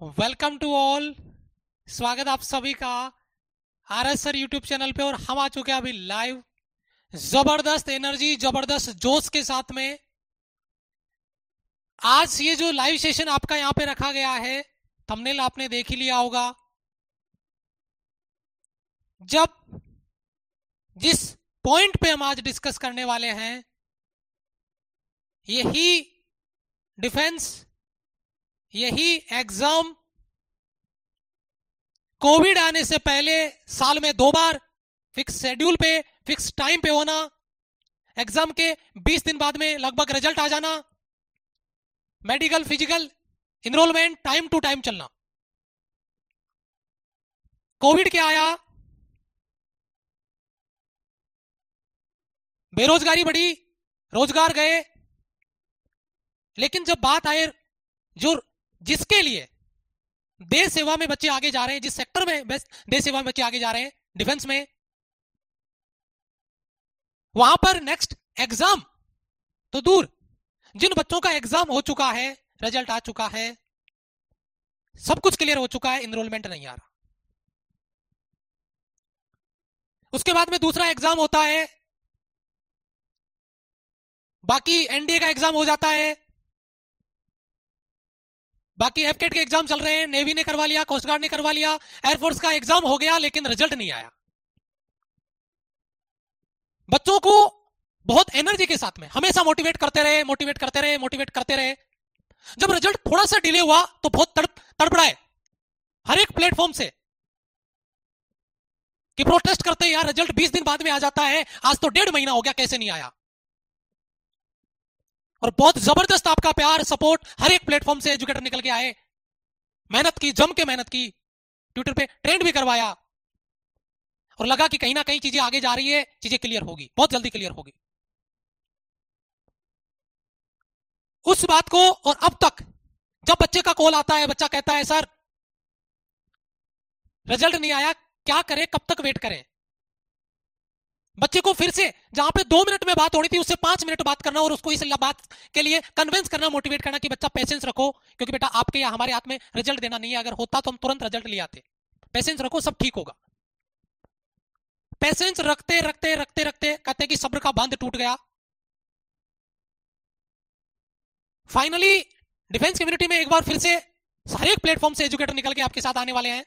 Welcome to all. स्वागत आप सभी का R S sir YouTube channel पे और हम आ चुके हैं अभी लाइव। ज़बरदस्त एनर्जी, ज़बरदस्त जोश के साथ में। आज ये जो लाइव सेशन आपका यहाँ पे रखा गया है थंबनेल आपने देख ही लिया होगा। जब जिस पॉइंट पे हम आज डिस्कस करने वाले हैं, यही डिफेंस यही एग्ज़ाम कोविड आने से पहले साल में दो बार फिक्स शेड्यूल पे, फिक्स टाइम पे होना, एग्ज़ाम के 20 दिन बाद में लगभग रिज़ल्ट आ जाना, medical, physical enrolment time to time चलना। कोविड क्या आया? बेरोजगारी बढ़ी, रोज़गार गए, लेकिन जब बात आए जो जिसके लिए देश सेवा में बच्चे आगे जा रहे हैं, जिस सेक्टर में देश सेवा में बच्चे आगे जा रहे हैं, डिफेंस में, वहाँ पर नेक्स्ट एग्ज़ाम तो दूर, जिन बच्चों का एग्ज़ाम हो चुका है रिज़ल्ट आ चुका है, सब कुछ क्लियर हो चुका है इनरोलमेंट नहीं आ रहा। उसके बाद में दूसरा एग्ज़ाम होता है, बाकी एनडीए का एग्ज़ाम हो जाता है बाकी एफकेट के एग्ज़ाम चल रहे हैं। नेवी ने करवा लिया कोस्ट गार्ड ने करवा लिया। एयरफोर्स का एग्ज़ाम हो गया, लेकिन रिज़ल्ट नहीं आया। बच्चों को बहुत एनर्जी के साथ में, हमेशा मोटिवेट करते रहे मोटिवेट करते रहे मोटिवेट करते रहे। जब रिज़ल्ट थोड़ा सा डिले हुआ तो बहुत तड़प तड़पड़ाए। हर एक प्लेटफॉर्म से कि प्रोटेस्ट करते यार रिज़ल्ट 20 दिन बाद में आ जाता है। आज तो डेढ़ महीना हो गया, कैसे नहीं आया? और बहुत ज़बरदस्त आपका प्यार, सपोर्ट हर एक प्लेटफॉर्म से एजुकेटर निकल के आए। मेहनत की, जम के मेहनत की ट्विटर पे ट्रेंड भी करवाया। और लगा कि कहीं ना कहीं चीज़ें आगे जा रही है, चीज़ें क्लियर होगी, बहुत जल्दी क्लियर होगी। उस बात को और अब तक, जब बच्चे का कॉल आता है, बच्चा कहता है, सर रिज़ल्ट नहीं आया, क्या करें, कब तक वेट करें? बच्चे को फिर से, जहाँ पे दो मिनट में बात होनी थी, उससे पाँच मिनट बात करना और उसको इस बात के लिए कन्विंस करना मोटिवेट करना कि बच्चा पेशेंस रखो। क्योंकि बेटा, आपके या हमारे हाथ में रिज़ल्ट देना नहीं है। अगर होता तो हम तुरंत रिज़ल्ट ले आते। पेशेंस रखो, सब ठीक होगा। पेशेंस रखते रखते रखते रखते कहते कि सब्र का बाँध टूट गया। फाइनली डिफेंस कम्युनिटी में एक बार फिर से हर एक प्लेटफॉर्म से एजुकेटर निकल के आपके साथ आने वाले हैं।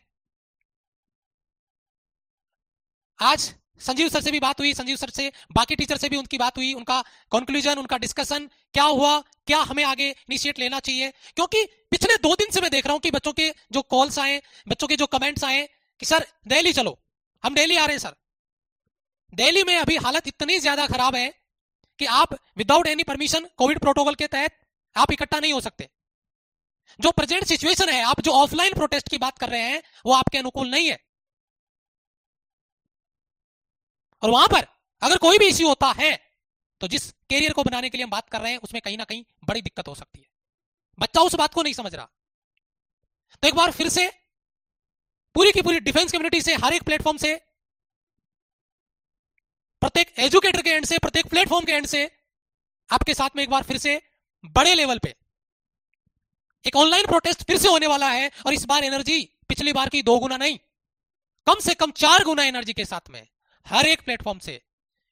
आज संजीव सर से भी बात हुई, संजीव सर से, बाकी टीचर से भी उनकी बात हुई, उनका कंक्लूजन उनका डिस्कशन क्या हुआ, क्या हमें आगे इनिशिएट लेना चाहिए? क्योंकि पिछले दो दिन से मैं देख रहा हूँ कि बच्चों के जो कॉल्स आए, बच्चों के जो कमेंट्स आए, कि सर, दिल्ली चलो। हम दिल्ली आ रहे हैं, सर। दिल्ली में अभी हालत इतनी ज़्यादा खराब है कि आप without any permission Covid protocol के तहत आप इकट्ठा नहीं हो सकते। जो प्रेजेंट सिचुएशन है, आप जो ऑफलाइन प्रोटेस्ट की बात कर रहे हैं, वो आपके अनुकूल नहीं है। और वहाँ पर अगर कोई भी इश्यू होता है तो जिस कैरियर को बनाने के लिए हम बात कर रहे हैं, उसमें कहीं ना कहीं बड़ी दिक्कत हो सकती है। बच्चा उस बात को नहीं समझ रहा। तो एक बार फिर से पूरी की पूरी डिफेंस कम्युनिटी से, हर एक प्लेटफॉर्म से, प्रत्येक एजुकेटर के एंड से, प्रत्येक प्लेटफॉर्म के एंड से, आपके साथ में एक बार फिर से बड़े लेवल पे एक ऑनलाइन प्रोटेस्ट फिर से होने वाला है, और इस बार एनर्जी पिछली बार की दो गुना नहीं, कम से कम चार गुना एनर्जी के साथ में हर एक प्लेटफॉर्म से।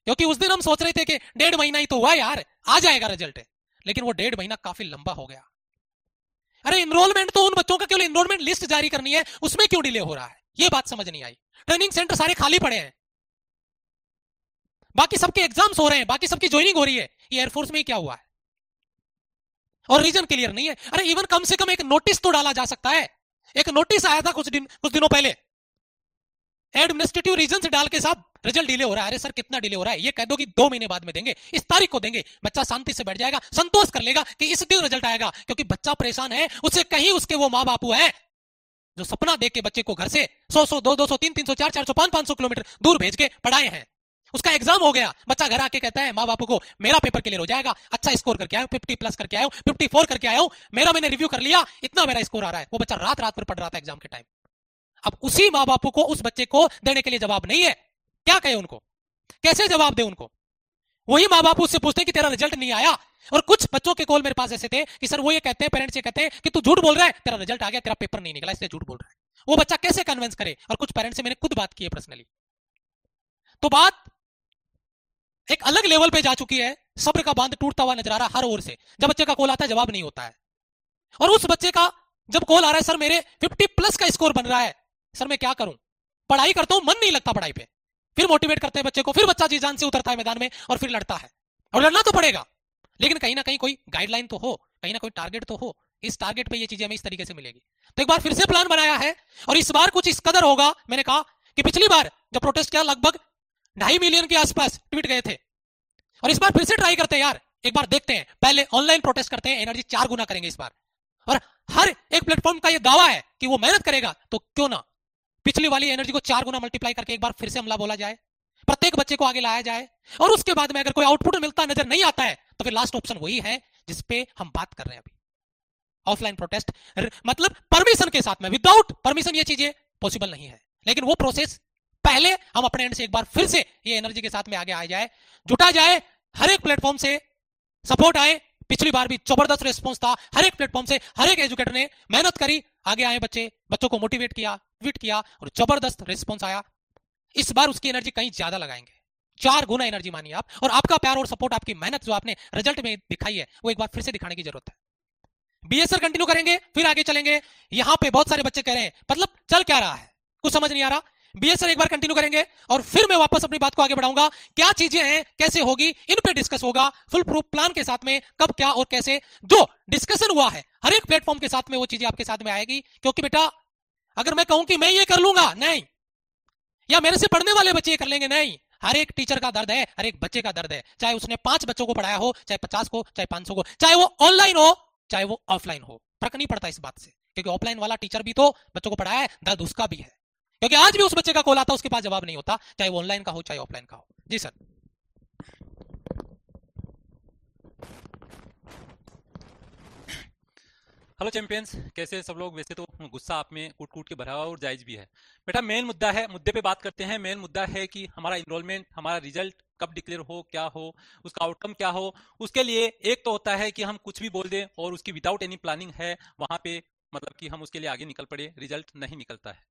क्योंकि उस दिन हम सोच रहे थे कि डेढ़ महीना ही तो हुआ यार, आ जाएगा रिज़ल्ट लेकिन वो डेढ़ महीना काफ़ी लंबा हो गया। अरे इनरोलमेंट तो उन बच्चों का केवल इनरोलमेंट लिस्ट जारी करनी है, उसमें क्यों डिले हो रहा है? ये बात समझ नहीं आई। ट्रेनिंग सेंटर सारे खाली पड़े हैं। बाकी सबके एग्ज़ाम्स हो रहे हैं, बाकी सबकी ज्वाइनिंग हो रही है। ये एयरफोर्स में ही क्या हुआ है? और रीजन क्लियर नहीं है। अरे इवन कम से कम एक नोटिस तो डाला जा सकता है। एक नोटिस आया था कुछ दिन, कुछ दिनों पहले। एडमिनिस्ट्रेटिव रीजन डाल के साहब। रिज़ल्ट डिले हो रहा है, अरे सर कितना डिले हो रहा है? ये कह दो कि दो महीने बाद में देंगे, इस तारीख को देंगे। बच्चा शांति से बैठ जाएगा, संतोष कर लेगा कि इस दिन रिज़ल्ट आएगा, क्योंकि बच्चा परेशान है उसे कहीं उसके वो माँ बापू है, जो सपना देख के बच्चे को घर से सौ सौ, दो दो सौ, तीन तीन सौ, चार चार सौ, पाँच पाँच सौ किलोमीटर दूर भेज के पढ़ाए हैं। उसका एग्ज़ाम हो गया, बच्चा घर आके कहता है माँ बापू को मेरा पेपर क्लियर हो जाएगा अच्छा स्कोर करके आया फिफ्टी प्लस करके आया फिफ्टी फोर करके आया, मेरा मैंने रिव्यू कर लिया, इतना मेरा स्कोर आ रहा है। वो बच्चा रात रात पर पढ़ रहा था एग्ज़ाम के टाइम अब उसी माँ बापू को, उस बच्चे को देने के लिए जवाब नहीं है। क्या कहे उनको? कैसे जवाब दे उनको? वही माँ बाप उससे पूछते कि तेरा रिज़ल्ट नहीं आया। और कुछ बच्चों के कॉल मेरे पास ऐसे थे कि, सर, वो ये कहते हैं पेरेंट्स ये कहते हैं कि तू झूठ बोल रहा है? तेरा रिज़ल्ट आ गया, तेरा पेपर नहीं निकला, इसलिए झूठ बोल रहा है। वो बच्चा कैसे कन्विंस करे? और कुछ पेरेंट्स से मैंने खुद बात की है पर्सनली तो बात एक अलग लेवल पे जा चुकी है। सब्र का बाँध टूटता हुआ नज़र आ रहा हर ओर से। जब बच्चे का कॉल आता है, जवाब नहीं होता है। और उस बच्चे का जब कॉल आ रहा है, सर, मेरे 50 प्लस का स्कोर बन रहा है। सर, मैं क्या करूँ? पढ़ाई करता हूँ, मन नहीं लगता पढ़ाई पे। फिर मोटिवेट करते हैं बच्चे को, फिर बच्चा जी जान से उतरता है मैदान में और फिर लड़ता है। और लड़ना तो पड़ेगा, लेकिन कहीं ना कहीं कोई गाइडलाइन तो हो, कहीं ना कोई टारगेट तो हो, इस टारगेट पे ये चीज़ें हमें इस तरीके से मिलेगी। तो एक बार फिर से प्लान बनाया है, और इस बार कुछ इस कदर होगा, मैंने कहा कि पिछली बार जब प्रोटेस्ट किया, लगभग ढाई मिलियन के आसपास ट्वीट गए थे। और इस बार फिर से ट्राई करते हैं यार, एक बार देखते हैं। पहले ऑनलाइन प्रोटेस्ट करते हैं एनर्जी चार गुना करेंगे इस बार। और हर एक प्लेटफॉर्म का यह दावा है कि वो मेहनत करेगा तो क्यों ना? पिछली वाली एनर्जी को चार गुना मल्टीप्लाई करके एक बार फिर से हमला बोला जाए, प्रत्येक बच्चे को आगे लाया जाए, और उसके बाद में अगर कोई आउटपुट मिलता, नज़र नहीं आता है तो फिर लास्ट ऑप्शन वही है जिसपे हम बात कर रहे हैं अभी। ऑफलाइन प्रोटेस्ट मतलब परमिशन के साथ में विदाउट परमिशन ये चीज़ें पॉसिबल नहीं है। लेकिन वो प्रोसेस पहले हम अपने एंड से एक बार फिर से ये एनर्जी के साथ में आगे आ जाए, जुटा जाए, हर एक प्लेटफॉर्म से सपोर्ट आए, पिछली बार भी ज़बरदस्त रिस्पॉन्स था, हर एक प्लेटफॉर्म से हर एक एजुकेटर ने मेहनत करी, आगे आए बच्चे, बच्चों को मोटिवेट किया ट्वीट किया और ज़बरदस्त रिस्पॉन्स आया। इस बार उसकी एनर्जी कहीं ज़्यादा लगाएँगे। चार गुना एनर्जी मानिए आप और आपका प्यार और सपोर्ट आपकी मेहनत जो आपने रिज़ल्ट में दिखाई है, वो एक बार फिर से दिखाने की ज़रूरत है। बीएसआर कंटिन्यू करेंगे, फिर आगे चलेंगे। यहाँ पे बहुत सारे बच्चे कह रहे हैं मतलब चल क्या रहा है? कुछ समझ नहीं आ रहा। बीएसआर एक बार कंटिन्यू करेंगे और फिर मैं वापस अपनी बात को आगे बढ़ाऊँगा। क्या चीज़ें हैं, कैसे होगी, इन पे डिस्कस होगा। फुल प्रूफ प्लान के साथ में कब, क्या और कैसे। जो डिस्कशन हुआ है, हर एक प्लेटफॉर्म के साथ में वो चीज़ें आपके साथ में आएगी। क्योंकि बेटा अगर मैं कहूँ कि मैं ये कर लूँगा, नहीं। या मेरे से पढ़ने वाले बच्चे कर लेंगे, नहीं। हर एक टीचर का दर्द है, हर एक बच्चे का दर्द है। चाहे उसने पाँच बच्चों को पढ़ाया हो, चाहे पचास को, चाहे पाँच को, चाहे वो ऑनलाइन हो, चाहे वो ऑफलाइन हो। फ़र्क नहीं पड़ता इस बात से, क्योंकि ऑफलाइन वाला टीचर भी तो बच्चों को पढ़ाया है, दर्द उसका भी है। क्योंकि आज भी उस बच्चे का कॉल आता उसके पास जवाब नहीं होता, चाहे वो ऑनलाइन का हो, चाहे ऑफलाइन का हो। जी सर। हेलो चैंपियंस कैसे सब लोग? वैसे तो गुस्सा आप में कूट कूट के भरा हुआ और जायज़ भी है। बेटा मेन मुद्दा है, मुद्दे पे बात करते हैं। मेन मुद्दा है कि हमारा इनरोलमेंट हमारा रिज़ल्ट कब डिक्लेयर हो, क्या हो, उसका आउटकम क्या हो? उसके लिए एक तो होता है कि हम कुछ भी बोल दें और उसकी विदाउट एनी प्लानिंग है, वहाँ पे मतलब कि हम उसके लिए आगे निकल पड़े रिज़ल्ट नहीं निकलता है।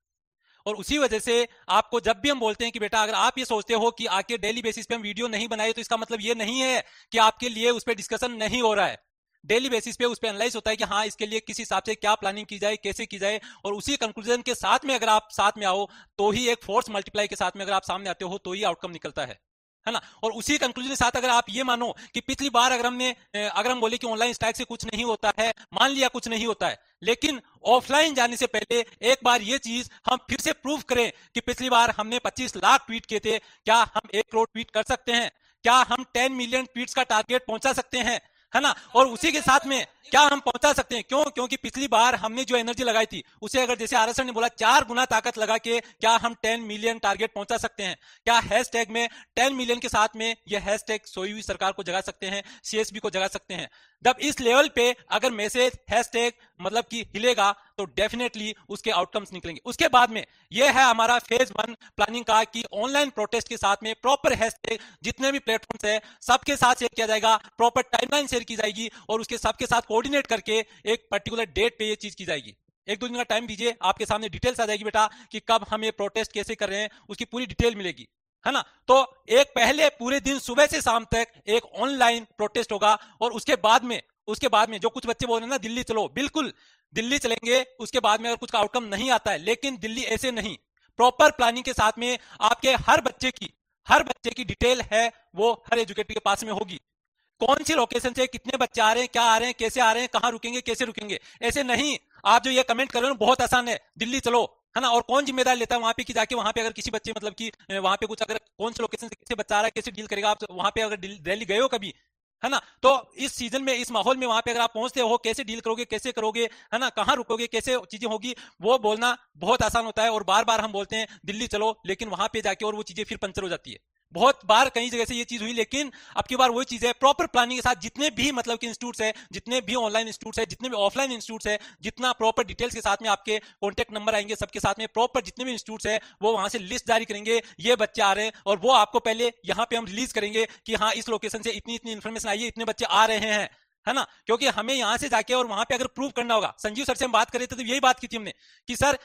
और उसी वजह से आपको जब भी हम बोलते हैं कि बेटा, अगर आप ये सोचते हो कि आके डेली बेसिस पे हम वीडियो नहीं बनाए तो इसका मतलब ये नहीं है कि आपके लिए उस पर डिस्कशन नहीं हो रहा है। डेली बेसिस पे उस पर एनालाइज होता है कि हाँ इसके लिए किस हिसाब से क्या प्लानिंग की जाए, कैसे की जाए, और उसी कंक्लूजन के साथ में अगर आप साथ में आओ तो ही एक फोर्स मल्टीप्लाई के साथ में अगर आप सामने आते हो तो ही आउटकम निकलता है है ना? और उसी कंक्लूजन के साथ अगर आप ये मानो कि पिछली बार अगर हमने अगर हम बोले कि ऑनलाइन स्टैक से कुछ नहीं होता है, मान लिया कुछ नहीं होता है, लेकिन ऑफलाइन जाने से पहले एक बार ये चीज़ हम फिर से प्रूव करें कि पिछली बार हमने 25 लाख ट्वीट किए थे, क्या हम एक करोड़ ट्वीट कर सकते हैं? क्या हम 10 मिलियन ट्वीट्स का टारगेट पहुँचा सकते हैं? है ना? और उसी के साथ में क्या हम पहुँचा सकते हैं? क्यों? क्योंकि पिछली बार हमने जो एनर्जी लगाई थी, उसे अगर जैसे आरएसएन ने बोला, चार गुना ताकत लगा के क्या हम टेन मिलियन टारगेट पहुँचा सकते हैं? क्या हैश टैग में टेन मिलियन के साथ में यह हैश टैग सोई हुई सरकार को जगा सकते हैं? सीएसबी को जगा सकते हैं? जब इस लेवल पे अगर मैसेज, हैशटैग मतलब कि हिलेगा तो डेफिनेटली उसके आउटकम्स निकलेंगे। उसके बाद में यह है हमारा फ़ेज़ वन प्लानिंग का कि ऑनलाइन प्रोटेस्ट के साथ में प्रॉपर हैशटैग जितने भी प्लेटफॉर्म्स है, सबके साथ शेयर किया जाएगा प्रॉपर टाइमलाइन शेयर की जाएगी और उसके सबके साथ कोऑर्डिनेट करके एक पर्टिकुलर डेट पे ये चीज़ की जाएगी। एक दो दिन का टाइम दीजिए, आपके सामने डिटेल्स आ जाएगी बेटा कि कब हम ये प्रोटेस्ट कैसे कर रहे हैं, उसकी पूरी डिटेल मिलेगी। है ना? तो एक पहले पूरे दिन सुबह से शाम तक एक ऑनलाइन प्रोटेस्ट होगा और उसके बाद में, उसके बाद में जो कुछ बच्चे बोल रहे हैं ना, दिल्ली चलो। बिल्कुल, दिल्ली चलेंगे, उसके बाद में अगर कुछ आउटकम नहीं आता है, लेकिन दिल्ली ऐसे नहीं। प्रॉपर प्लानिंग के साथ में आपके हर बच्चे की, हर बच्चे की डिटेल है, वो हर एजुकेटर के पास में होगी। कौन सी लोकेशन से कितने बच्चे आ रहे हैं, क्या आ रहे हैं, कैसे आ रहे हैं, कहाँ रुकेंगे, कैसे रुकेंगे? ऐसे नहीं। आप जो ये कमेंट कर रहे हो बहुत आसान है। दिल्ली चलो है ना? और कौन ज़िम्मेदारी लेता है वहाँ पे कि जाके वहाँ पे अगर किसी बच्चे मतलब कि वहाँ पे कुछ अगर कौन से लोकेशन से किसी बच्चा आ रहा है, कैसे डील करेगा आप वहाँ पे अगर दिल्ली गए हो कभी, है ना? तो इस सीज़न में, इस माहौल में वहाँ पे अगर आप पहुँचते हो, कैसे डील करोगे, कैसे करोगे, है ना? कहाँ रुकोगे, कैसे चीज़ें होगी, वो बोलना बहुत आसान होता है और बार बार हम बोलते हैं, दिल्ली चलो, लेकिन वहाँ पे जाके और वो चीज़ें फिर पंचर हो जाती है। बहुत बार कई जगह से ये चीज़ हुई, लेकिन अब की बार वही चीज़ है प्रॉपर प्लानिंग के साथ जितने भी मतलब कि इंस्टीट्यूट है, जितने भी ऑनलाइन इंस्टीट्यूट है, जितने भी ऑफलाइन इंस्टीट्यूट है, जितना प्रॉपर डिटेल्स के साथ में आपके कॉन्टेक्ट नंबर आएँगे, सबके साथ में प्रॉपर जितने भी इंस्टीट्यूट है, वो वहाँ से लिस्ट जारी करेंगे, ये बच्चे आ रहे हैं, और वो आपको पहले यहाँ पे हम रिलीज़ करेंगे कि हाँ इस लोकेशन से इतनी इतनी इन्फॉर्मेशन आई है, इतने बच्चे आ रहे हैं, है ना? क्योंकि हमें यहाँ से जाके और वहाँ पे अगर प्रूव करना होगा, संजीव सर से हम बात कर रहे थे तो यही बात की थी हमने कि, सर,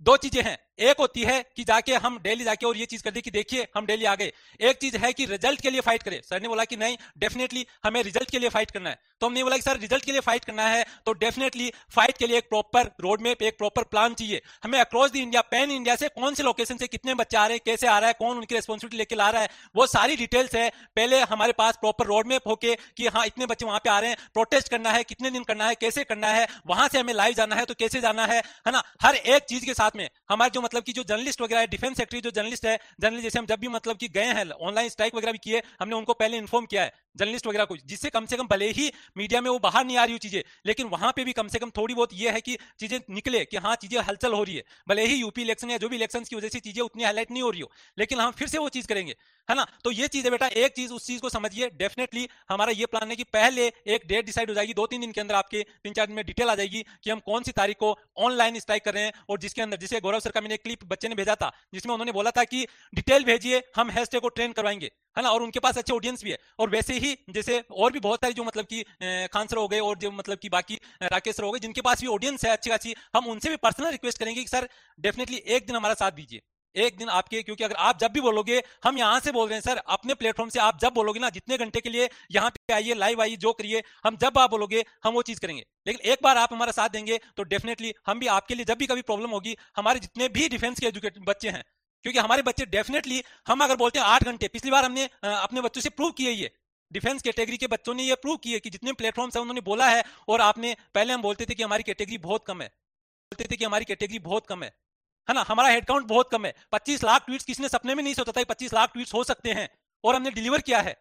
दो चीज़ें हैं एक होती है कि जाके हम डेली जाके और ये चीज़ कर दे कि देखिए, हम डेली आ गए। एक चीज़ है कि रिज़ल्ट के लिए फाइट करें। सर ने बोला कि नहीं डेफिनेटली हमें रिज़ल्ट के लिए फाइट करना है। तो हमने बोला कि सर रिज़ल्ट के लिए फाइट करना है तो डेफिनेटली फाइट के लिए एक प्रॉपर रोड मैप एक प्रॉपर प्लान चाहिए। हमें across the India pan India से कौन से लोकेशन से कितने बच्चे आ रहे हैं, कैसे आ रहा है, कौन उनकी रेस्पॉन्सिबिलिटी लेके ला रहा है, वो सारी डिटेल्स है। पहले हमारे पास प्रॉपर रोड मैप होके कि हाँ इतने बच्चे वहाँ पे आ रहे हैं प्रोटेस्ट करना है, कितने दिन करना है, कैसे करना है, वहाँ से हमें लाइव जाना है तो कैसे जाना है है ना? हर एक चीज़ के साथ में, हमारे जो मतलब की जो जर्नलिस्ट वगैरह है डिफेंस सेक्रेटरी जो जर्नलिस्ट है, जर्नलिस्ट जैसे हम जब भी मतलब कि गए हैं ऑनलाइन स्ट्राइक वगैरह भी किए, हमने उनको पहले इन्फॉर्म किया है। जर्नलिस्ट वगैरह को जिससे कम से कम भले ही मीडिया में वो बाहर नहीं आ रही चीज़ें, लेकिन वहाँ पे भी कम से कम थोड़ी बहुत ये है कि चीज़ें निकले कि हाँ चीज़ें हलचल हो रही है। भले ही यूपी इलेक्शन या जो भी इलेक्शन की वजह से चीज़ें उतनी हाईलाइट नहीं हो रही हो, लेकिन हम फिर से वो चीज़ करेंगे, है ना? तो ये चीज़ है बेटा, एक चीज़ उस चीज़ को समझिए डेफिनेटली हमारा ये प्लान है कि पहले एक डेट डिसाइड हो जाएगी दो तीन दिन के अंदर आपके तीन चार दिन में डिटेल आ जाएगी कि हम कौन सी तारीख को ऑनलाइन स्ट्राइक कर रहे हैं और जिसके अंदर, जिसे गौरव सर का मैंने क्लिप बच्चे ने भेजा था, जिसमें उन्होंने बोला था कि डिटेल भेजिए, हम हैशटैग को ट्रेन करवाएँगे। है ना? और उनके पास अच्छे ऑडियंस भी है। और वैसे ही जैसे और भी बहुत सारी जो मतलब की खान सर हो गए और जो मतलब की बाकी राकेश सर हो गए, जिनके पास भी ऑडियंस है अच्छी खासी, हम उनसे भी पर्सनल रिक्वेस्ट करेंगे कि सर डेफिनेटली एक दिन हमारा साथ दीजिए। एक दिन आपके, क्योंकि अगर आप जब भी बोलोगे, हम यहाँ से बोल रहे हैं, सर, अपने प्लेटफॉर्म से आप जब बोलोगे ना, जितने घंटे के लिए यहाँ पे आइए लाइव आइए, जो करिए, हम जब आप बोलोगे, हम वो चीज़ करेंगे। लेकिन एक बार आप हमारा साथ देंगे तो डेफिनेटली हम भी आपके लिए जब भी कभी प्रॉब्लम होगी, हमारे जितने भी डिफेंस के एजुकेट बच्चे हैं क्योंकि हमारे बच्चे डेफिनेटली हम अगर बोलते हैं आठ घंटे, पिछली बार हमने अपने बच्चों से प्रूव किए ये। डिफेंस कैटेगरी के बच्चों ने ये प्रूव किए कि जितने प्लेटफॉर्म्स है उन्होंने बोला है, और आपने, पहले हम बोलते थे कि हमारी कैटेगरी बहुत कम है। बोलते थे कि हमारी कैटेगरी बहुत कम है। है ना? हमारा हेडकाउंट बहुत कम है। 25 लाख ट्वीट्स किसने सपने में नहीं सोचा था 25 लाख ट्वीट्स हो सकते हैं, और हमने डिलीवर किया है।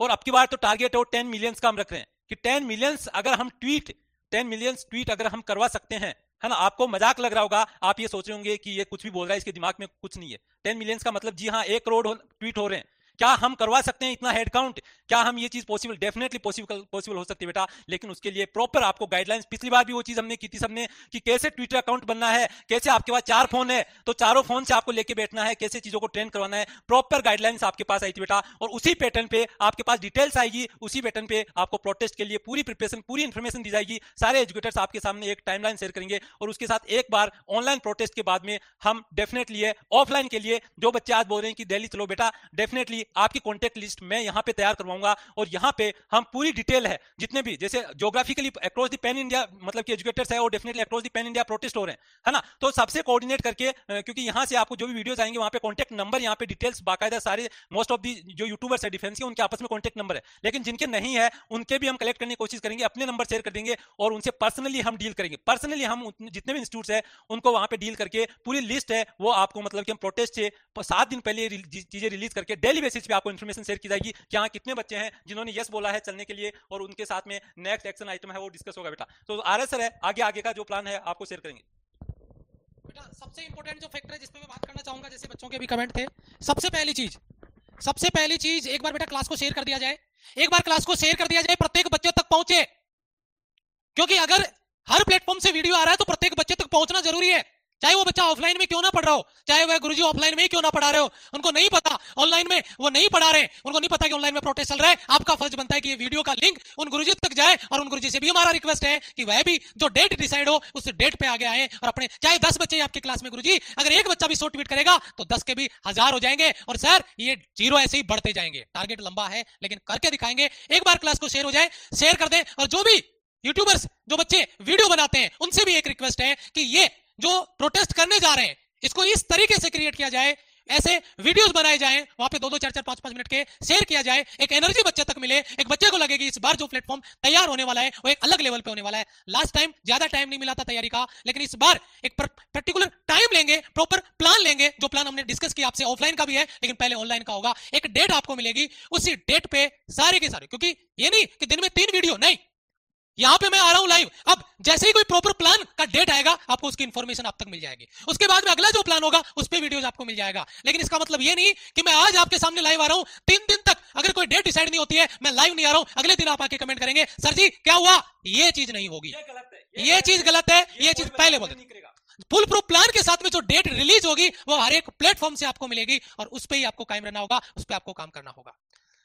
और अब की बार तो टारगेट है टेन मिलियंस का हम रख रहे हैं। कि टेन मिलियंस अगर हम ट्वीट टेन मिलियंस ट्वीट अगर हम करवा सकते हैं है ना? आपको मज़ाक लग रहा होगा, आप ये सोच रहे होंगे कि ये कुछ भी बोल रहा है, इसके दिमाग में कुछ नहीं है। टेन मिलियंस का मतलब जी हाँ एक करोड़ ट्वीट हो रहे हैं। क्या हम करवा सकते हैं इतना हेड काउंट क्या हम ये चीज़ पॉसिबल डेफिनेटली पॉसिबल पॉसिबल हो सकती है बेटा। लेकिन उसके लिए प्रॉपर आपको गाइडलाइंस पिछली बार भी वो चीज़ हमने की थी सबने, कि कैसे ट्विटर अकाउंट बनना है, कैसे आपके पास चार फ़ोन है तो चारों फ़ोन से आपको लेके बैठना है, कैसे चीज़ों को ट्रेन करवाना है। प्रॉपर गाइडलाइंस आपके पास आई थी बेटा। और उसी पैटर्न पे आपके पास डिटेल्स आएगी, उसी पैटर्न पे आपको प्रोटेस्ट के लिए पूरी प्रिपरेशन पूरी इन्फॉर्मेशन दी जाएगी। सारे एजुकेटर्स आपके सामने एक टाइमलाइन शेयर करेंगे और उसके साथ एक बार ऑनलाइन प्रोटेस्ट के बाद में हम डेफिनेटली ऑफलाइन के लिए जो बच्चे आज बोल रहे हैं कि, दिल्ली चलो बेटा डेफिनेटली आपकी कॉन्टेक्ट लिस्ट मैं यहाँ पे तैयार करवाऊँगा और यहाँ पे हम पूरी डिटेल है, जितने भी, जैसे geographically across the pan India मतलब कि एजुकेटर्स है और definitely across the pan India protest हो रहे हैं, है ना? तो सबसे कोऑर्डिनेट करके क्योंकि यहाँ से आपको जो भी वीडियोस आएँगे, वहाँ पे कॉन्टेक्ट नंबर यहाँ पे डिटेल्स बाकायदा सारे मोस्ट ऑफ़ दी जो यूट्यूबर्स है डिफेंस के, उनके आपस में कॉन्टेक्ट नंबर है। लेकिन जिनके नहीं है, उनके भी हम कलेक्ट करने की कोशिश करेंगे, अपने नंबर शेयर कर देंगे और उनसे पर्सनली हम डील करेंगे। पर्सनली हम जितने भी इंस्टीट्यूट है, उनको वहाँ पे डील करके पूरी लिस्ट है, वो आपको मतलब कि हम प्रोटेस्ट से सात दिन पहले चीज़ें रिलीज़ करके डेली बेसिस पे आपको इन्फॉर्मेशन शेयर की जाएगी कि हाँ कितने बच्चे हैं जिन्होंने यस बोला है चलने के लिए और उनके साथ में नेक्स्ट एक्शन आइटम है वो डिस्कस होगा बेटा। तो आर एस है, आगे आगे का जो प्लान है आपको शेयर करेंगे। बेटा, सबसे इंपॉर्टेंट जो फैक्टर है जिसपे मैं बात करना चाहूँगा, जैसे बच्चों के भी कमेंट थे, सबसे पहली चीज़, सबसे पहली चीज़, एक बार बेटा क्लास को शेयर कर दिया जाए, एक बार क्लास को शेयर कर दिया जाए, प्रत्येक बच्चे तक पहुँचे। क्योंकि अगर हर प्लेटफॉर्म से वीडियो आ रहा है तो प्रत्येक बच्चे तक पहुँचना ज़रूरी है। चाहे वो बच्चा ऑफलाइन में क्यों ना पढ़ रहा हो, चाहे वह गुरुजी ऑफलाइन में क्यों ना पढ़ा रहे हो, उनको नहीं पता ऑनलाइन में वो नहीं पढ़ा रहे, उनको नहीं पता कि ऑनलाइन में प्रोटेस्ट चल रहा है। आपका फ़र्ज़ बनता है कि ये वीडियो का लिंक उन गुरुजी तक जाए और उन गुरुजी से भी हमारा रिक्वेस्ट है कि वह भी जो डेट डिसाइड हो, उस डेट पे आगे आए और अपने, चाहे दस बच्चे आपके क्लास में गुरुजी, अगर एक बच्चा भी सो ट्वीट करेगा तो दस के भी हज़ार हो जाएँगे और सर ये ज़ीरो ऐसे ही बढ़ते जाएँगे। टारगेट लंबा है, लेकिन करके दिखाएँगे। एक बार क्लास को शेयर हो जाए शेयर कर दे और जो भी यूट्यूबर्स जो बच्चे वीडियो बनाते हैं, उनसे भी एक रिक्वेस्ट है कि ये जो प्रोटेस्ट करने जा रहे हैं, इसको इस तरीके से क्रिएट किया जाए, ऐसे वीडियोस बनाए जाएँ, वहाँ पे दो दो चार चार पाँच पाँच मिनट के शेयर किया जाए, एक एनर्जी बच्चे तक मिले, एक बच्चे को लगेगी, इस बार जो प्लेटफॉर्म तैयार होने वाला है, वो एक अलग लेवल पे होने वाला है। लास्ट टाइम ज़्यादा टाइम नहीं मिला था तैयारी का, लेकिन इस बार एक पर्टिकुलर टाइम लेंगे प्रॉपर प्लान लेंगे, जो प्लान हमने डिस्कस किया आपसे ऑफलाइन का भी है, लेकिन पहले ऑनलाइन का होगा। एक डेट आपको मिलेगी, उसी डेट पे सारे के सारे, क्योंकि ये नहीं कि दिन में तीन वीडियो नहीं। यहाँ पे मैं आ रहा हूँ लाइव अब जैसे ही कोई प्रॉपर प्लान का डेट आएगा आपको उसकी इंफॉर्मेशन आप तक मिल जाएगी। उसके बाद में अगला जो प्लान होगा उस पर वीडियोज़ आपको मिल जाएगा। लेकिन इसका मतलब ये नहीं कि मैं आज आपके सामने लाइव आ रहा हूँ तीन दिन तक। अगर कोई डेट डिसाइड नहीं होती है मैं लाइव नहीं आ रहा हूँ। अगले दिन आप आके कमेंट करेंगे सर जी क्या हुआ? ये चीज़ नहीं होगी। ये चीज़ गलत है ये चीज़ पहले बोल फुल प्रूफ प्लान के साथ में जो डेट रिलीज़ होगी वो हर एक प्लेटफॉर्म से आपको मिलेगी और उस पर ही आपको कायम रहना होगा उस पर आपको काम करना होगा।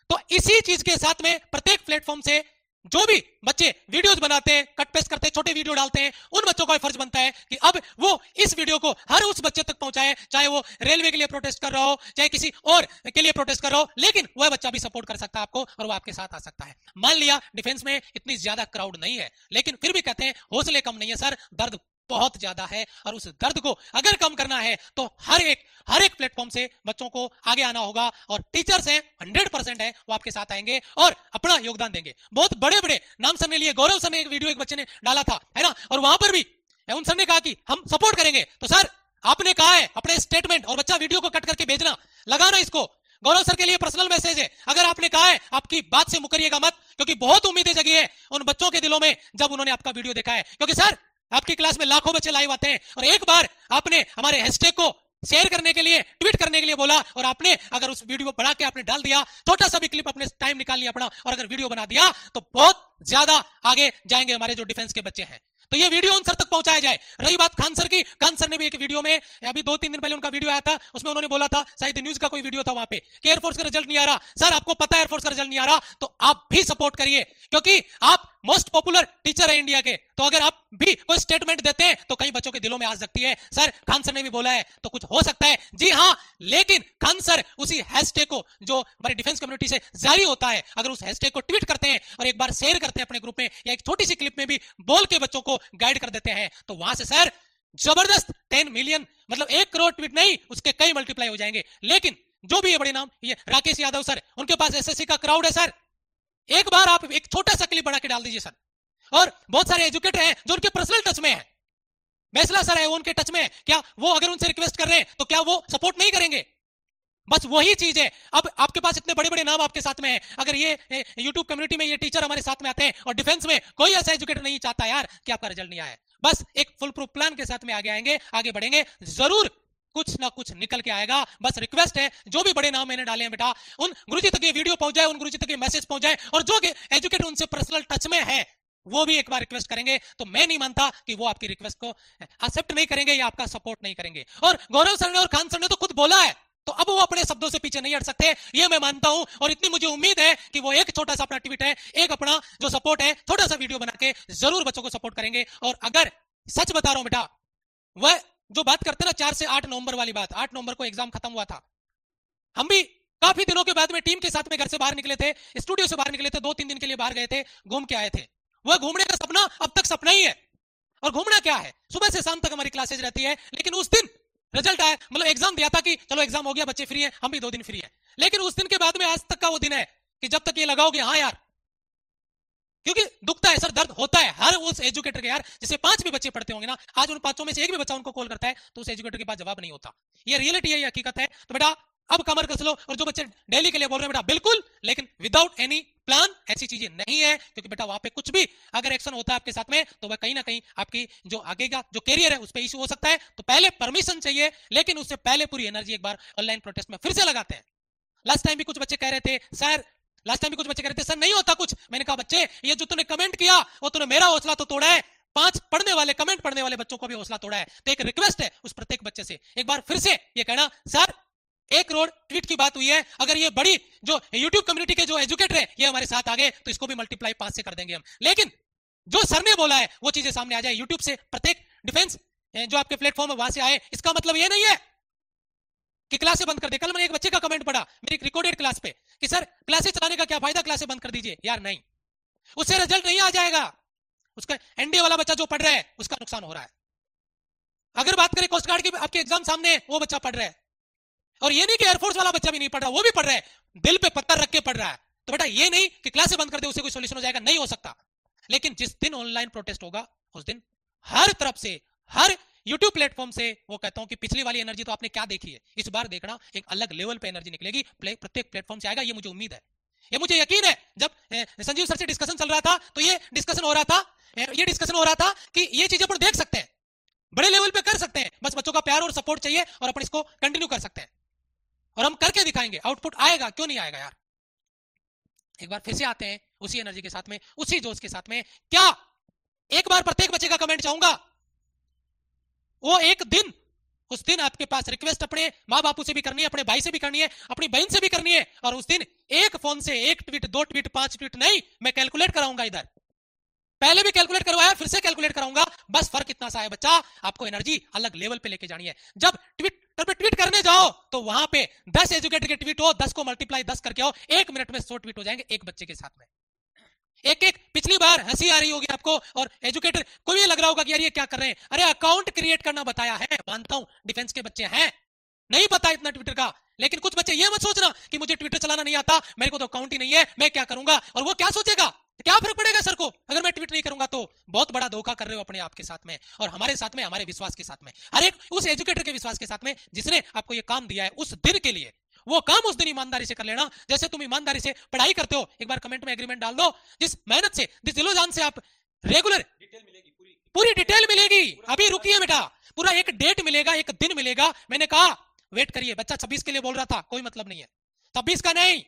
तो इसी चीज़ के साथ में प्रत्येक प्लेटफॉर्म से जो भी बच्चे वीडियोस बनाते हैं कट पेस्ट करते हैं, छोटे वीडियो डालते हैं, उन बच्चों का फ़र्ज़ बनता है कि अब वो इस वीडियो को हर उस बच्चे तक पहुँचाए, चाहे वो रेलवे के लिए प्रोटेस्ट कर रहा हो, चाहे किसी और के लिए प्रोटेस्ट कर रहा हो, लेकिन वह बच्चा भी सपोर्ट कर सकता है आपको और वो आपके साथ आ सकता है। मान लिया डिफेंस में इतनी ज़्यादा क्राउड नहीं है, लेकिन फिर भी कहते हैं, हौसले कम नहीं है, सर, दर्द बहुत ज़्यादा है और उस दर्द को अगर कम करना है तो हर एक हर एक प्लेटफॉर्म से बच्चों को आगे आना होगा और टीचर्स हैं, हंड्रेड परसेंट है, वो आपके साथ आएँगे और अपना योगदान देंगे। बहुत बड़े बड़े नाम सर ने लिए गौरव ने एक वीडियो एक बच्चे ने डाला था, है ना? और वहाँ पर भी उन सर ने कहा कि हम सपोर्ट करेंगे। तो सर, आपने कहा है, अपने स्टेटमेंट और बच्चा वीडियो को कट करके भेजना, लगाना इसको। गौरव सर के लिए पर्सनल मैसेज है। अगर आपने कहा है, आपकी बात से मुकरिएगा मत, क्योंकि बहुत उम्मीदें जगी है उन बच्चों के दिलों में, जब उन्होंने आपका वीडियो देखा है। क्योंकि सर आपकी क्लास में लाखों बच्चे लाइव आते हैं। और एक बार आपने हमारे हैशटैग को शेयर करने के लिए ट्वीट करने के लिए बोला और आपने अगर उस वीडियो को बढ़ा के आपने डाल दिया, छोटा सा भी क्लिप अपने टाइम निकाल लिया अपना और अगर वीडियो बना दिया तो बहुत ज़्यादा आगे जाएँगे हमारे जो डिफेंस के बच्चे हैं। तो ये वीडियो उन सर तक पहुँचाया जाए। रही बात खान सर की, खान सर ने भी एक वीडियो में, अभी दो तीन दिन पहले उनका वीडियो आया था, उसमें उन्होंने बोला था, शायद न्यूज़ का कोई वीडियो था वहाँ पे, कि एयरफोर्स का रिज़ल्ट नहीं आ रहा। सर आपको पता है एयरफोर्स का रिज़ल्ट नहीं आ रहा तो आप भी सपोर्ट करिए, क्योंकि आप मोस्ट पॉपुलर टीचर है इंडिया के। तो अगर आप भी कोई स्टेटमेंट देते हैं तो कई बच्चों के दिलों में आ सकती है। सर, खान सर ने भी बोला है तो कुछ हो सकता है। जी हाँ लेकिन खान सर उसी हैशटैग को, जो हमारी डिफेंस कम्युनिटी से जारी होता है, अगर उस हैशटैग को ट्वीट करते हैं और एक बार शेयर करते हैं अपने ग्रुप में, या एक छोटी सी क्लिप में भी बोल के बच्चों को गाइड कर देते हैं तो वहाँ से सर, ज़बरदस्त टेन मिलियन मतलब एक करोड़ ट्वीट नहीं, उसके कई मल्टीप्लाई हो जाएँगे। लेकिन, जो भी है बड़े नाम, ये राकेश यादव सर, उनके पास एसएससी का क्राउड है सर। एक बार आप एक छोटा सा क्लिप बना के डाल दीजिए सर। और बहुत सारे एजुकेटर हैं जो उनके पर्सनल टच में है। मैसला सर है, वो उनके टच में है। क्या वो अगर उनसे रिक्वेस्ट कर रहे हैं तो क्या वो सपोर्ट नहीं करेंगे? बस वही चीज़ है। अब आपके पास इतने बड़े बड़े नाम आपके साथ में है। अगर ये यूट्यूब कम्युनिटी में ये टीचर हमारे साथ में आते हैं और डिफेंस में कोई ऐसा एजुकेटर नहीं चाहता यार कि आपका रिज़ल्ट नहीं आया बस एक फुल प्रूफ प्लान के साथ में आगे आएँगे, आगे बढ़ेंगे। ज़रूर कुछ ना कुछ निकल के आएगा। बस रिक्वेस्ट है, जो भी बड़े नाम मैंने डाले हैं बेटा, उन गुरुजी तक ये वीडियो पहुँच जाए उन गुरुजी तक ये मैसेज पहुँच जाए और जो एजुकेटर उनसे पर्सनल टच में है, वो भी एक बार रिक्वेस्ट करेंगे। तो मैं नहीं मानता कि वो आपकी रिक्वेस्ट को एक्सेप्ट नहीं करेंगे या आपका सपोर्ट नहीं करेंगे। और गौरव सर ने और खान सर ने तो खुद बोला है तो अब वो अपने शब्दों से पीछे नहीं हट सकते, ये मैं मानता हूँ। और इतनी मुझे उम्मीद है कि वो एक छोटा सा अपना ट्वीट है, एक अपना जो सपोर्ट है छोटा सा वीडियो बना के ज़रूर बच्चों को सपोर्ट करेंगे। और अगर सच बता रहा हूँ बेटा, वह जो बात करते ना, चार से आठ नवंबर वाली बात, आठ नवंबर को एग्ज़ाम खत्म हुआ था। हम भी काफ़ी दिनों के बाद में टीम के साथ में घर से बाहर निकले थे, स्टूडियो से बाहर निकले थे दो तीन दिन के लिए बाहर गए थे, घूम के आए थे। वह घूमने का सपना अब तक सपना ही है। और घूमना क्या है? सुबह से शाम तक हमारी क्लासेज रहती है, लेकिन उस दिन रिज़ल्ट आया मतलब एग्ज़ाम दिया था कि, चलो एग्ज़ाम हो गया, बच्चे फ्री है, हम भी दो दिन फ्री है। लेकिन उस दिन के बाद में आज तक का वो दिन है कि जब तक ये लगाओगे हाँ यार क्योंकि दुखता है सर दर्द होता है। हर उस एजुकेटर के यार, जैसे पाँच भी बच्चे पढ़ते होंगे ना, आज उन पाँचों में से एक भी बच्चा उनको कॉल करता है तो उस एजुकेटर के पास जवाब नहीं होता। ये रियलिटी है, ये हकीकत है। तो बेटा, अब कमर कस लो और जो बच्चे डेली के लिए बोल रहे हैं बेटा, बिल्कुल, लेकिन विदाउट एनी प्लान ऐसी चीज़ें नहीं है, क्योंकि बेटा वहाँ पे कुछ भी अगर एक्शन होता है आपके साथ में तो वह कहीं ना कहीं आपकी जो आगे का, जो कैरियर है, उस पर इशू हो सकता है। तो पहले परमिशन चाहिए, लेकिन उससे पहले पूरी एनर्जी एक बार ऑनलाइन प्रोटेस्ट में फिर से लगाते हैं। लास्ट टाइम भी कुछ बच्चे कह रहे थे सर लास्ट टाइम भी कुछ बच्चे कह रहे थे, सर, नहीं होता कुछ। मैंने कहा, बच्चे, ये जो तूने कमेंट किया, वो तूने मेरा हौसला तो तोड़ा है। पाँच पढ़ने वाले कमेंट पढ़ने वाले बच्चों को भी हौसला तोड़ा है। तो एक रिक्वेस्ट है उस प्रत्येक बच्चे से। एक बार फिर से ये कहना, सर, एक करोड़ ट्वीट की बात हुई है। अगर ये बड़ी जो यूट्यूब कम्युनिटी के जो एजुकेटर है, ये हमारे साथ आ गए तो इसको भी मल्टीप्लाई पाँच से कर देंगे हम। लेकिन जो सर ने बोला है, वो चीज़ें सामने आ जाए यूट्यूब से। प्रत्येक डिफेंस जो आपके प्लेटफॉर्म है, वहाँ से आए। इसका मतलब ये नहीं है कि क्लासे बंद कर दे। कल मैंने एक बच्चे का कमेंट पढ़ा, मेरी रिकॉर्डेड क्लास पे। कि सर, क्लासे चलाने का क्या फ़ायदा? क्लासे बंद कर दीजिए। यार, नहीं। उससे रिज़ल्ट नहीं आ जाएगा। उसका एनडीए वाला बच्चा जो पढ़ रहा है, उसका नुकसान हो रहा है। अगर बात करें कोस्ट गार्ड की, आपके एग्ज़ाम सामने वो बच्चा पढ़ रहा है। और ये नहीं कि एयरफोर्स वाला बच्चा भी नहीं पढ़ रहा, वो भी पढ़ रहा है। दिल पे पत्थर रख के पढ़ रहा है। तो बेटा, ये नहीं कि क्लासे बंद कर दे, उसे कोई सोल्यूशन हो जाएगा। नहीं हो सकता। लेकिन जिस दिन ऑनलाइन प्रोटेस्ट होगा, उस दिन हर तरफ़ से, हर यूट्यूब प्लेटफॉर्म से वो कहता हूँ कि पिछली वाली एनर्जी तो आपने क्या देखी है? इस बार देखना, एक अलग लेवल पे एनर्जी निकलेगी। प्रत्येक प्लेटफॉर्म से आएगा, ये मुझे उम्मीद है। ये मुझे यकीन है, जब संजीव सर से डिस्कशन चल रहा था तो ये डिस्कशन हो रहा था ये डिस्कशन हो रहा था कि ये चीज़ें अपन देख सकते हैं। बड़े लेवल पे कर सकते हैं। बस बच्चों का प्यार और सपोर्ट चाहिए और अपन इसको कंटिन्यू कर सकते हैं। और हम करके दिखाएँगे। आउटपुट आएगा, क्यों नहीं आएगा यार? एक बार फिर से आते हैं, उसी एनर्जी के साथ में, उसी जोश के साथ में। क्या? एक बार प्रत्येक बच्चे का कमेंट चाहूँगा? वो एक दिन, उस दिन आपके पास रिक्वेस्ट अपने माँ बापू से भी करनी है, अपने भाई से भी करनी है, अपनी बहन से भी करनी है, और उस दिन एक फ़ोन से, एक ट्वीट दो ट्वीट पाँच ट्वीट नहीं, मैं कैलकुलेट कराऊँगा इधर। पहले भी कैलकुलेट करवाया, फिर से कैलकुलेट कराऊँगा, बस फ़र्क इतना सा है बच्चा, आपको एनर्जी अलग लेवल पे लेके जानी है। जब ट्वीट पे ट्वीट करने जाओ तो वहाँ पे दस एजुकेटर के ट्वीट हो, दस को मल्टीप्लाई दस करके आओ, एक मिनट में सौ ट्वीट हो जाएँगे एक बच्चे के साथ में। एक एक पिछली बार हँसी आ रही होगी आपको और एजुकेटर को भी लग रहा होगा कि यार ये क्या कर रहे हैं? अरे अकाउंट क्रिएट करना बताया है, मानता हूँ डिफेंस के बच्चे हैं। नहीं पता इतना ट्विटर का, लेकिन कुछ बच्चे ये मत सोचना कि मुझे ट्विटर चलाना नहीं आता, मेरे को तो अकाउंट ही नहीं है, मैं क्या करूँगा और वो क्या सोचेगा? क्या फ़र्क पड़ेगा सर को? अगर मैं ट्वीट नहीं करूँगा तो बहुत बड़ा धोखा कर रहे हो अपने आप के साथ में और हमारे साथ में, हमारे विश्वास के साथ में। हर एक उस एजुकेटर के विश्वास के साथ में जिसने आपको ये काम दिया है उस दिन के लिए। वो काम उस दिन ईमानदारी से कर लेना। जैसे तुम ईमानदारी से पढ़ाई करते हो एक बार कमेंट में एग्रीमेंट डाल दो। जिस मेहनत से जिस दिलोजान से आप रेगुलर डिटेल मिलेगी पूरी। डिटेल मिलेगी। अभी रुकिए बेटा। पूरा एक डेट मिलेगा एक दिन मिलेगा। मैंने कहा वेट करिए। बच्चा छब्बीस के लिए बोल रहा था कोई मतलब नहीं है। छब्बीस का नहीं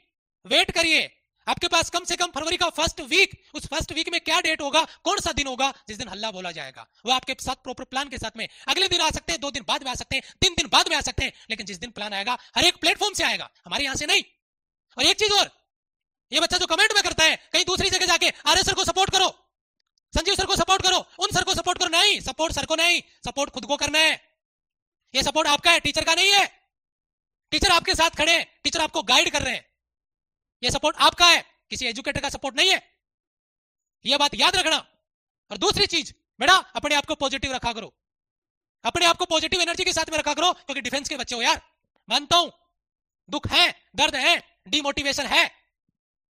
वेट करिए। आपके पास कम से कम फरवरी का फ़र्स्ट वीक उस फ़र्स्ट वीक में क्या डेट होगा, कौन सा दिन होगा, जिस दिन हल्ला बोला जाएगा। वो आपके साथ प्रॉपर प्लान के साथ में। अगले दिन आ सकते हैं, दो दिन बाद में आ सकते हैं, तीन दिन बाद में आ सकते हैं, लेकिन जिस दिन प्लान आएगा, हर एक प्लेटफॉर्म से आएगा, हमारे यहाँ से नहीं। और एक चीज़ और, ये बच्चा जो कमेंट में करता है, कहीं दूसरी जगह जाके आर सर को सपोर्ट करो, संजीव सर को सपोर्ट करो, उन सर को सपोर्ट करो नहीं सपोर्ट सर को नहीं सपोर्ट खुद को करना है। ये सपोर्ट आपका है टीचर का नहीं है। टीचर आपके साथ खड़े हैं टीचर आपको गाइड कर रहे हैं। ये सपोर्ट आपका है। किसी एजुकेटर का सपोर्ट नहीं है। यह बात याद रखना। और दूसरी चीज़, बेटा, अपने आप को पॉजिटिव रखा करो। अपने आप को पॉजिटिव एनर्जी के साथ में रखा करो, क्योंकि डिफेंस के बच्चे हो यार। मानता हूँ। दुख है, दर्द है डिमोटिवेशन है।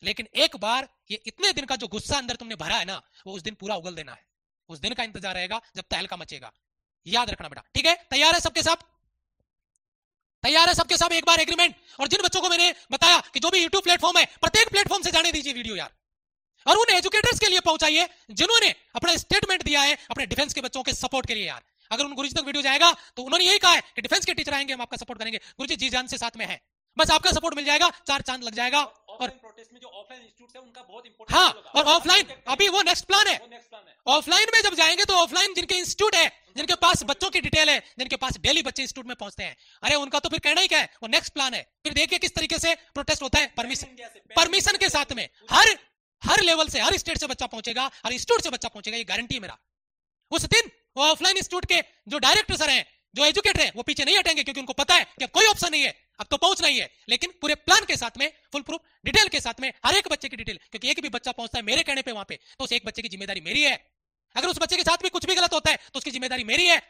लेकिन एक बार ये इतने दिन का जो गुस्सा अंदर तुमने भरा है ना, वो उस दिन पूरा उगल देना है। उस दिन का इंतज़ार रहेगा जब तहलका मचेगा। याद रखना बेटा, ठीक है? तैयार है सबके साथ? तैयार है सबके सब, एक बार एग्रीमेंट और जिन बच्चों को मैंने बताया कि जो भी यूट्यूब प्लेटफॉर्म है, प्रत्येक प्लेटफॉर्म से जाने दीजिए वीडियो यार। और उन एजुकेटर्स के लिए पहुंचाइए, जिन्होंने अपना स्टेटमेंट दिया है, अपने डिफेंस के बच्चों के सपोर्ट के लिए यार। अगर उन गुरुजी तक वीडियो जाएगा तो उन्होंने यही कहा है कि डिफेंस के टीचर आएँगे, हम आपका सपोर्ट करेंगे। गुरुजी जी जान से साथ में है। बस आपका सपोर्ट मिल जाएगा, चार चाँद लग जाएगा। और प्रोटेस्ट में जो ऑफलाइन इंस्टीट्यूट है उनका बहुत इंपॉर्टेंट हाँ और ऑफलाइन अभी वो नेक्स्ट प्लान है। ऑफलाइन में जब जाएँगे तो ऑफलाइन जिनके इंस्टीट्यूट है जिनके पास बच्चों की डिटेल है जिनके पास डेली बच्चे इंस्टीट्यूट में पहुँचते हैं अरे उनका तो फिर कहना ही क्या है? वो नेक्स्ट प्लान है। फिर देखिए किस तरीके से प्रोटेस्ट होता है परमिशन परमिशन के साथ में। हर हर लेवल से हर स्टेट से बच्चा पहुंचेगा हर इंस्टीट्यूट से बच्चा पहुंचेगा ये गारंटी मेरा। उस दिन वो ऑफलाइन इंस्टीट्यूट के जो डायरेक्टर सर हैं जो एजुकेटर हैं वो पीछे नहीं हटेंगे क्योंकि उनको पता है कि अब कोई ऑप्शन नहीं है। अब तो पहुँच नहीं है, लेकिन पूरे प्लान के साथ में फुल प्रूफ डिटेल के साथ में, हर एक बच्चे की डिटेल क्योंकि एक भी बच्चा पहुँचता है मेरे कहने पे वहाँ पे तो उस एक बच्चे की ज़िम्मेदारी मेरी है। अगर उस बच्चे के साथ भी कुछ भी गलत होता है तो उसकी ज़िम्मेदारी मेरी है।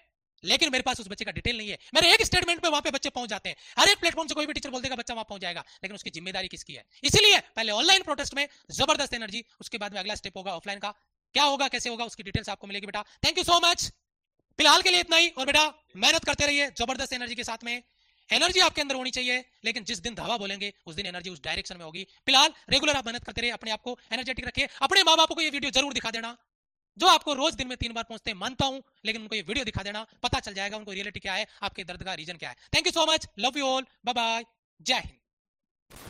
लेकिन मेरे पास उस बच्चे का डिटेल नहीं है। मेरे एक स्टेटमेंट पे वहाँ पे बच्चे पहुँच जाते हैं। हर एक प्लेटफॉर्म से कोई भी टीचर बोल देगा, बच्चा वहाँ पहुँच जाएगा। लेकिन उसकी ज़िम्मेदारी किसकी है? इसीलिए पहले ऑनलाइन प्रोटेस्ट में ज़बरदस्त एनर्जी उसके बाद में अगला स्टेप होगा ऑफलाइन का। क्या होगा, कैसे होगा, उसकी डिटेल्स आपको मिलेगी बेटा। थैंक यू सो मच फ़िलहाल के लिए इतना ही, और बेटा, मेहनत करते रहिए, ज़बरदस्त एनर्जी के साथ में। एनर्जी आपके अंदर होनी चाहिए, लेकिन जिस दिन धावा बोलेंगे, उस दिन एनर्जी उस डायरेक्शन में होगी। फ़िलहाल रेगुलर आप मेहनत करते रहे अपने आप को एनर्जेटिक रखिए। अपने माँ बाप को ये वीडियो ज़रूर दिखा देना। जो आपको रोज दिन में तीन बार पहुँचते हैं, मानता हूँ, लेकिन उनको ये वीडियो दिखा देना, पता चल जाएगा उनको रियलिटी क्या है, आपके दर्द का रीजन क्या है। Thank you so much love you all bye bye Jai Hind